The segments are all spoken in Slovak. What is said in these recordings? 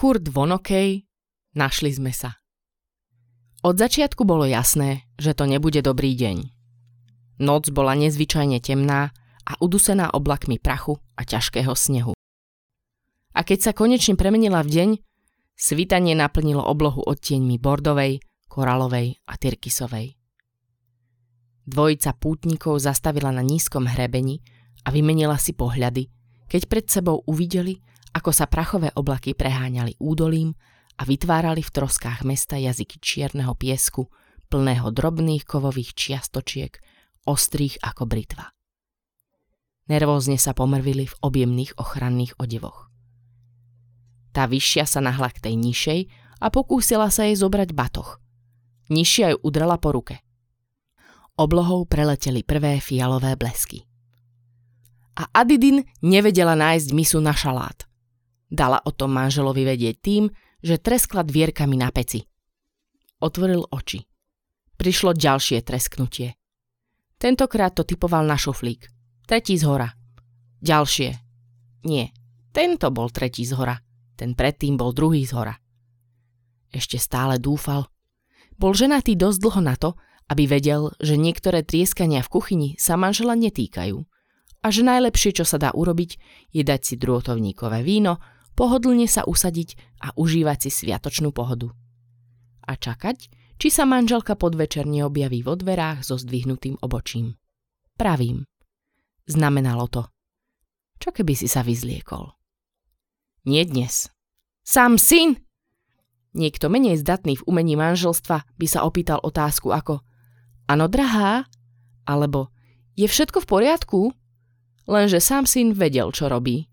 Kurt Vonokej, našli sme sa. Od začiatku bolo jasné, že to nebude dobrý deň. Noc bola nezvyčajne temná a udusená oblakmi prachu a ťažkého snehu. A keď sa konečne premenila v deň, svitanie naplnilo oblohu odtieňmi bordovej, koralovej a tyrkisovej. Dvojica pútnikov zastavila na nízkom hrebení a vymenila si pohľady, keď pred sebou uvideli, ako sa prachové oblaky preháňali údolím a vytvárali v troskách mesta jazyky čierneho piesku, plného drobných kovových čiastočiek, ostrých ako britva. Nervózne sa pomrvili v objemných ochranných odevoch. Tá vyššia sa nahla k tej nižšej a pokúsila sa jej zobrať batoch. Nižšia ju udrala po ruke. Oblohou preleteli prvé fialové blesky. A Adidin nevedela nájsť misu na šalát. Dala o tom manželovi vedieť tým, že treskla dvierkami na peci. Otvoril oči. Prišlo ďalšie tresknutie. Tentokrát to typoval na šuflík. Tretí z hora. Ďalšie. Nie, tento bol tretí z hora. Ten predtým bol druhý z hora. Ešte stále dúfal. Bol ženatý dosť dlho na to, aby vedel, že niektoré trieskania v kuchyni sa manžela netýkajú a že najlepšie, čo sa dá urobiť, je dať si drôtovníkové víno, pohodlne sa usadiť a užívať si sviatočnú pohodu. A čakať, či sa manželka podvečer neobjaví vo dverách so zdvihnutým obočím. Pravím. Znamenalo to. Čo keby si sa vyzliekol? Nie dnes. Sám syn! Niekto menej zdatný v umení manželstva by sa opýtal otázku ako Áno, drahá? Alebo Je všetko v poriadku? Lenže sám syn vedel, čo robí.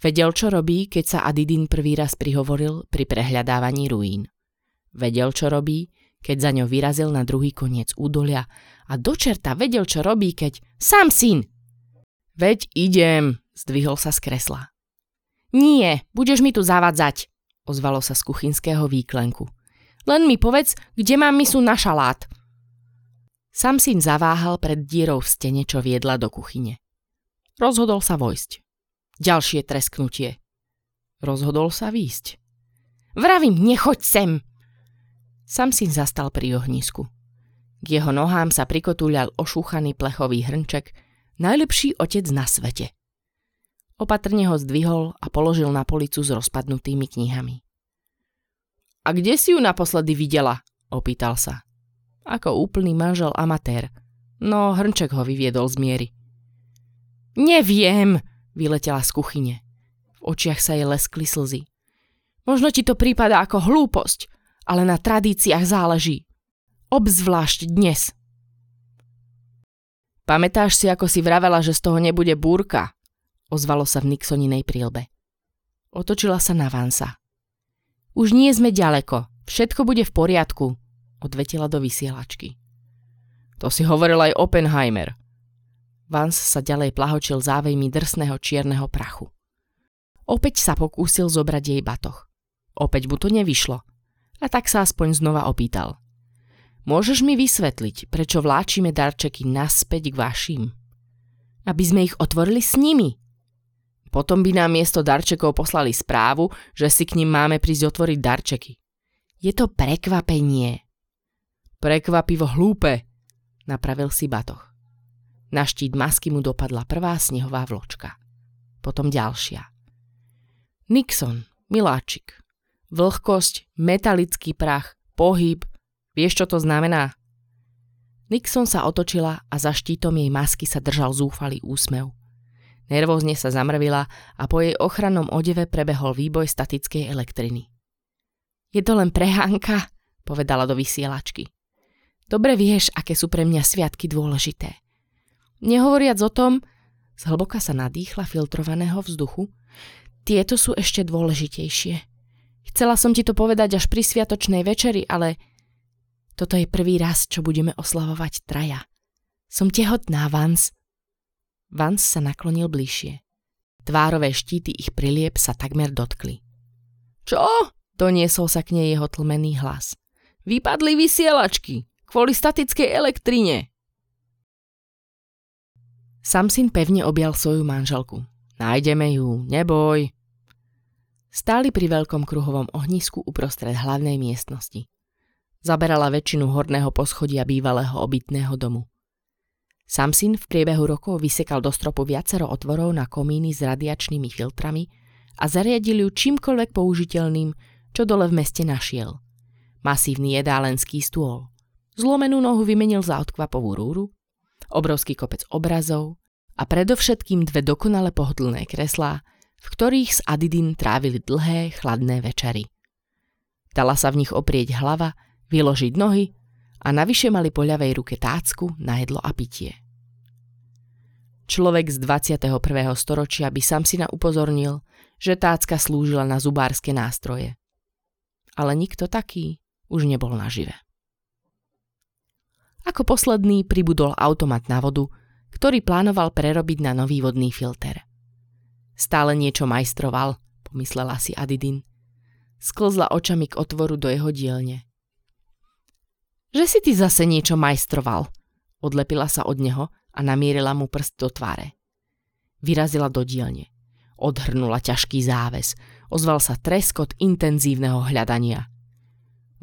Vedel, čo robí, keď sa Adidin prvý raz prihovoril pri prehľadávaní ruín. Vedel, čo robí, keď za ňou vyrazil na druhý koniec údolia a dočerta vedel, čo robí, keď sám syn. Veď idem, zdvihol sa z kresla. Nie, budeš mi tu zavadzať, ozvalo sa z kuchynského výklenku. Len mi povedz, kde mám misu na šalát. Sam syn zaváhal pred dierou v stene, čo viedla do kuchyne. Rozhodol sa vojsť. Ďalšie tresknutie. Rozhodol sa výjsť. Vravím, nechoď sem! Sam si zastal pri ohnisku. K jeho nohám sa prikotúľal ošúchaný plechový hrnček, najlepší otec na svete. Opatrne ho zdvihol a položil na policu s rozpadnutými knihami. A kde si ju naposledy videla? opýtal sa. Ako úplný manžel amatér, no hrnček ho vyviedol z miery. Neviem, Vyletela z kuchyne. V očiach sa jej leskli slzy. Možno ti to prípada ako hlúposť, ale na tradíciách záleží. Obzvlášť dnes. Pamätáš si, ako si vravela, že z toho nebude búrka? Ozvalo sa v Nixoninej prílbe. Otočila sa na Vansa. Už nie sme ďaleko, všetko bude v poriadku, odvetila do vysielačky. To si hovoril aj Oppenheimer, Vance sa ďalej plahočil závejmi drsného čierneho prachu. Opäť sa pokúsil zobrať jej batoch. Opäť mu to nevyšlo. A tak sa aspoň znova opýtal. Môžeš mi vysvetliť, prečo vláčime darčeky naspäť k vašim? Aby sme ich otvorili s nimi. Potom by nám miesto darčekov poslali správu, že si k ním máme prísť otvoriť darčeky. Je to prekvapenie. Prekvapivo hlúpe, napravil si batoch. Na štít masky mu dopadla prvá snehová vločka. Potom ďalšia. Nixon, miláčik. Vlhkosť, metalický prach, pohyb. Vieš, čo to znamená? Nixon sa otočila a za štítom jej masky sa držal zúfalý úsmev. Nervózne sa zamrvila a po jej ochrannom odeve prebehol výboj statickej elektriny. Je to len prehánka, povedala do vysielačky. Dobre vieš, aké sú pre mňa sviatky dôležité. Nehovoriac o tom, zhlboka sa nadýchla filtrovaného vzduchu, tieto sú ešte dôležitejšie. Chcela som ti to povedať až pri sviatočnej večeri, ale toto je prvý raz, čo budeme oslavovať traja. Som tehotná, Vans. Vans sa naklonil bližšie. Tvárové štíty ich prilieb sa takmer dotkli. Čo? Doniesol sa k nej jeho tlmený hlas. Vypadli vysielačky kvôli statickej elektrine. Samsin pevne objal svoju manželku. Nájdeme ju, neboj. Stáli pri veľkom kruhovom ohnisku uprostred hlavnej miestnosti. Zaberala väčšinu horného poschodia bývalého obytného domu. Samsin v priebehu rokov vysekal do stropu viacero otvorov na komíny s radiačnými filtrami a zariadil ju čímkoľvek použiteľným, čo dole v meste našiel. Masívny jedálenský stôl. Zlomenú nohu vymenil za odkvapovú rúru, obrovský kopec obrazov a predovšetkým dve dokonale pohodlné kreslá, v ktorých s Adidin trávili dlhé, chladné večery. Dala sa v nich oprieť hlava, vyložiť nohy a navyše mali po ľavej ruke tácku na jedlo a pitie. Človek z 21. storočia by sam si na upozornil, že tácka slúžila na zubárske nástroje. Ale nikto taký už nebol nažive. Ako posledný pribudol automat na vodu, ktorý plánoval prerobiť na nový vodný filter. Stále niečo majstroval, pomyslela si Adidin. Sklzla očami k otvoru do jeho dielne. Že si ty zase niečo majstroval, odlepila sa od neho a namierila mu prst do tváre. Vyrazila do dielne. Odhrnula ťažký záves. Ozval sa treskot intenzívneho hľadania.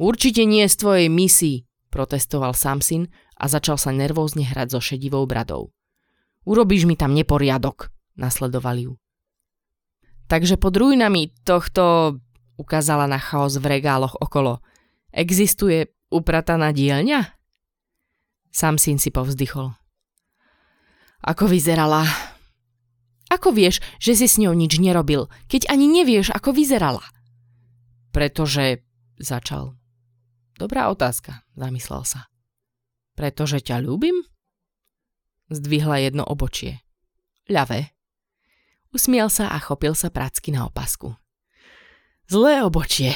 Určite nie z tvojej misii, protestoval Samsin a začal sa nervózne hrať so šedivou bradou. Urobíš mi tam neporiadok, nasledoval ju. Takže pod ruinami tohto, ukázala na chaos v regáloch okolo, existuje uprataná dielňa? Sam syn si povzdychol. Ako vyzerala? Ako vieš, že si s ňou nič nerobil, keď ani nevieš, ako vyzerala? Pretože... začal. Dobrá otázka, zamyslel sa. Pretože ťa ľúbim? Zdvihla jedno obočie. Ľavé. Usmiel sa a chopil sa pracky na opasku. Zlé obočie.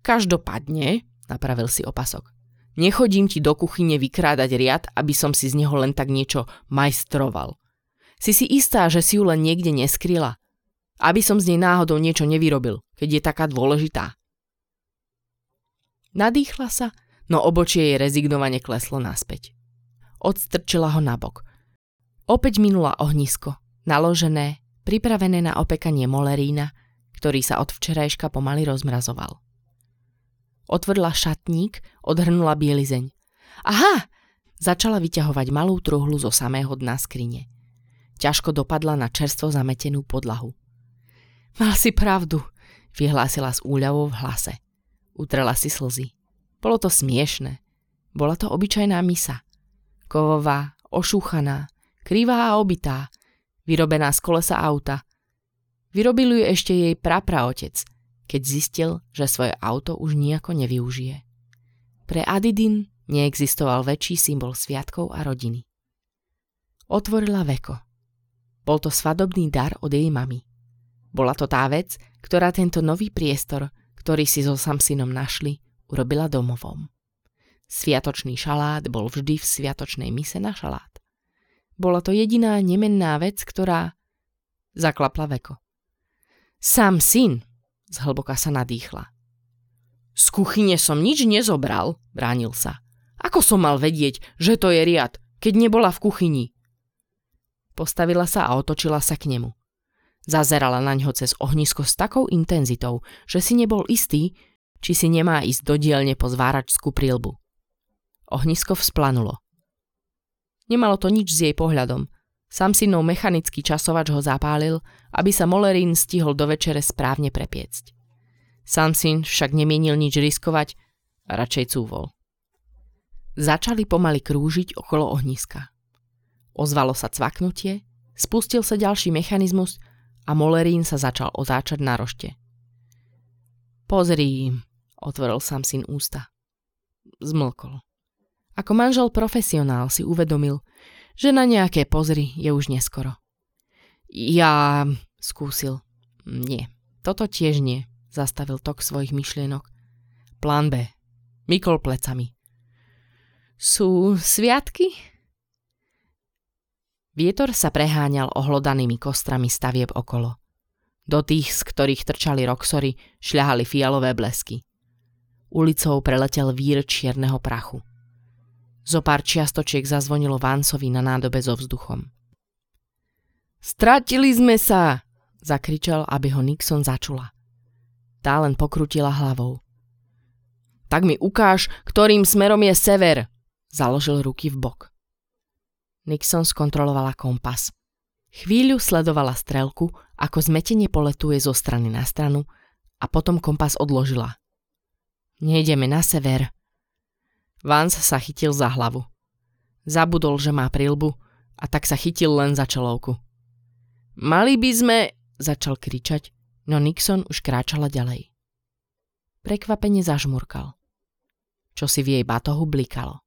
Každopádne, napravil si opasok. Nechodím ti do kuchyne vykrádať riad, aby som si z neho len tak niečo majstroval. Si si istá, že si ju len niekde neskryla? Aby som z nej náhodou niečo nevyrobil, keď je taká dôležitá. Nadýchla sa, no obočie jej rezignovane kleslo naspäť. Odstrčila ho nabok. Opäť minula ohnisko, naložené, pripravené na opekanie molerína, ktorý sa od včerajška pomaly rozmrazoval. Otvorila šatník, odhrnula bielizeň. Aha! Začala vyťahovať malú truhlu zo samého dna skrine. Ťažko dopadla na čerstvo zametenú podlahu. Mal si pravdu, vyhlásila s úľavou v hlase. Utrela si slzy. Bolo to smiešne. Bola to obyčajná misa. Kovová, ošúchaná, krivá a obytá, vyrobená z kolesa auta. Vyrobil ju ešte jej prapraotec, keď zistil, že svoje auto už nejako nevyužije. Pre Adidin neexistoval väčší symbol sviatkov a rodiny. Otvorila veko. Bol to svadobný dar od jej mamy. Bola to tá vec, ktorá tento nový priestor, ktorý si so Samsinom našli, urobila domovom. Sviatočný šalát bol vždy v sviatočnej mise na šalát. Bola to jediná nemenná vec, ktorá... Zaklapla veko. Sám syn, zhlboka sa nadýchla. Z kuchyne som nič nezobral, bránil sa. Ako som mal vedieť, že to je riad, keď nebola v kuchyni? Postavila sa a otočila sa k nemu. Zazerala na ňo cez ohnisko s takou intenzitou, že si nebol istý, či si nemá ísť do dielne po zváračskú prílbu. Ohnisko vzplanulo. Nemalo to nič s jej pohľadom. Samsinov mechanický časovač ho zapálil, aby sa Molerín stihol do večere správne prepiecť. Samsin však nemienil nič riskovať a radšej cúvol. Začali pomaly krúžiť okolo ohniska. Ozvalo sa cvaknutie, spustil sa ďalší mechanizmus a Molerín sa začal otáčať na rošte. Pozri, otvoril Samsin ústa. Zmlkol. Ako manžel profesionál si uvedomil, že na nejaké pozry je už neskoro. Ja skúsil. Nie, toto tiež nie, zastavil tok svojich myšlienok. Plán B. Mikol plecami. Sú sviatky? Vietor sa preháňal ohlodanými kostrami stavieb okolo. Do tých, z ktorých trčali roxory, šľahali fialové blesky. Ulicou preletel vír čierneho prachu. Zo pár čiastočiek zazvonilo Váncovi na nádobe so vzduchom. Stratili sme sa, zakričal, aby ho Nixon začula. Tá len pokrutila hlavou. Tak mi ukáž, ktorým smerom je sever, založil ruky v bok. Nixon skontrolovala kompas. Chvíľu sledovala strelku, ako zmetenie poletuje zo strany na stranu a potom kompas odložila. Nejdeme na sever. Vance sa chytil za hlavu. Zabudol, že má prilbu a tak sa chytil len za čelovku. Mali by sme, začal kričať, no Nixon už kráčala ďalej. Prekvapene zažmurkal. Čo si v jej batohu blikalo.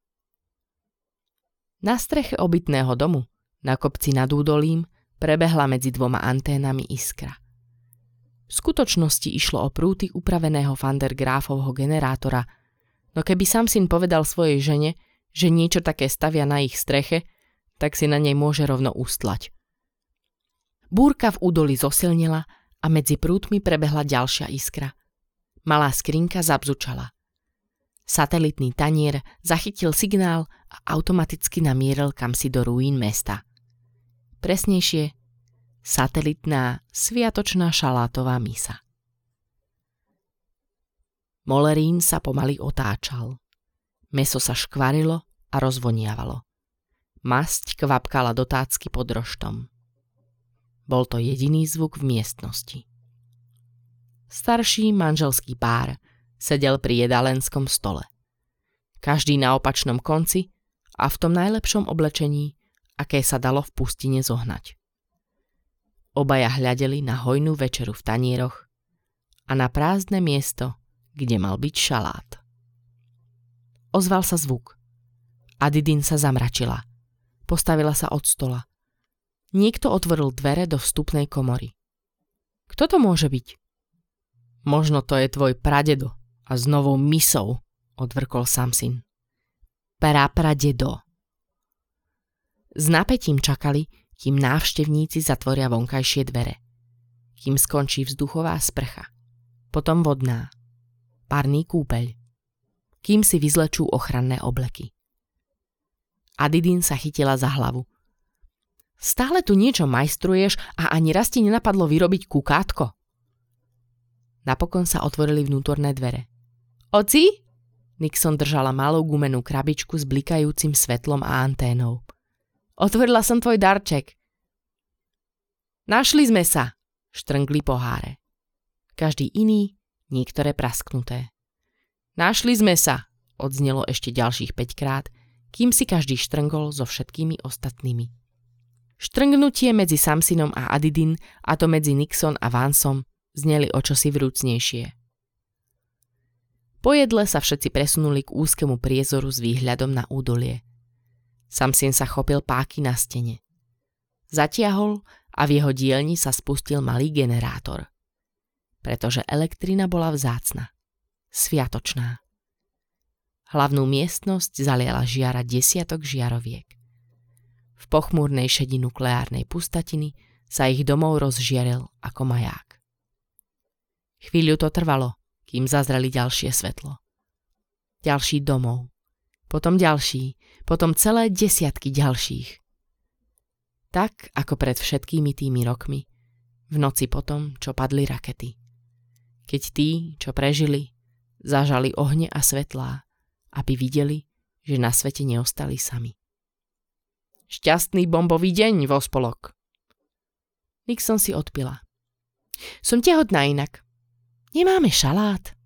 Na streche obytného domu, na kopci nad údolím, prebehla medzi dvoma anténami iskra. V skutočnosti išlo o prúty upraveného Fandergrafovho generátora, no keby Samsin povedal svojej žene, že niečo také stavia na ich streche, tak si na nej môže rovno ustlať. Búrka v údoli zosilnila a medzi prútmi prebehla ďalšia iskra. Malá skrinka zabzučala. Satelitný tanier zachytil signál a automaticky namieril kam si do ruín mesta. Presnejšie, satelitná sviatočná šalátová misa. Molerín sa pomaly otáčal. Meso sa škvarilo a rozvoniavalo. Masť kvapkala do tácky pod roštom. Bol to jediný zvuk v miestnosti. Starší manželský pár sedel pri jedálenskom stole. Každý na opačnom konci a v tom najlepšom oblečení, aké sa dalo v pustine zohnať. Obaja hľadeli na hojnú večeru v tanieroch a na prázdne miesto, kde mal byť šalát. Ozval sa zvuk. Adidin sa zamračila. Postavila sa od stola. Niekto otvoril dvere do vstupnej komory. Kto to môže byť? Možno to je tvoj pradedo a s novou misou, odvrkol Samsin. Prapradedo. S napätím čakali, kým návštevníci zatvoria vonkajšie dvere. Kým skončí vzduchová sprcha. Potom vodná. Parný kúpeľ. Kým si vyzlečú ochranné obleky. Adidín sa chytila za hlavu. Stále tu niečo majstruješ a ani raz ti nenapadlo vyrobiť kukátko? Napokon sa otvorili vnútorné dvere. Oci? Nixon držala malú gumenú krabičku s blikajúcim svetlom a anténou. Otvorila som tvoj darček. Našli sme sa, štrngli poháre. Každý iný, niektoré prasknuté. Našli sme sa, odznelo ešte ďalších 5 krát, kým si každý štrngol so všetkými ostatnými. Štrngnutie medzi Samsinom a Adidin, a to medzi Nixon a Vansom, zneli o čosi vrúcnejšie. Po jedle sa všetci presunuli k úzkemu priezoru s výhľadom na údolie. Samsin sa chopil páky na stene. Zatiahol a v jeho dielni sa spustil malý generátor. Pretože elektrina bola vzácna. Sviatočná. Hlavnú miestnosť zaliala žiara desiatok žiaroviek. V pochmúrnej šedi nukleárnej pustatiny sa ich domov rozžiaril ako maják. Chvíľu to trvalo, kým zazreli ďalšie svetlo. Ďalší domov. Potom ďalší, potom celé desiatky ďalších. Tak, ako pred všetkými tými rokmi, v noci potom, čo padli rakety. Keď tí, čo prežili, zažali ohne a svetlá, aby videli, že na svete neostali sami. Šťastný bombový deň, vospolok. Nixon si odpila. Som tehotná inak. Nemáme šalát.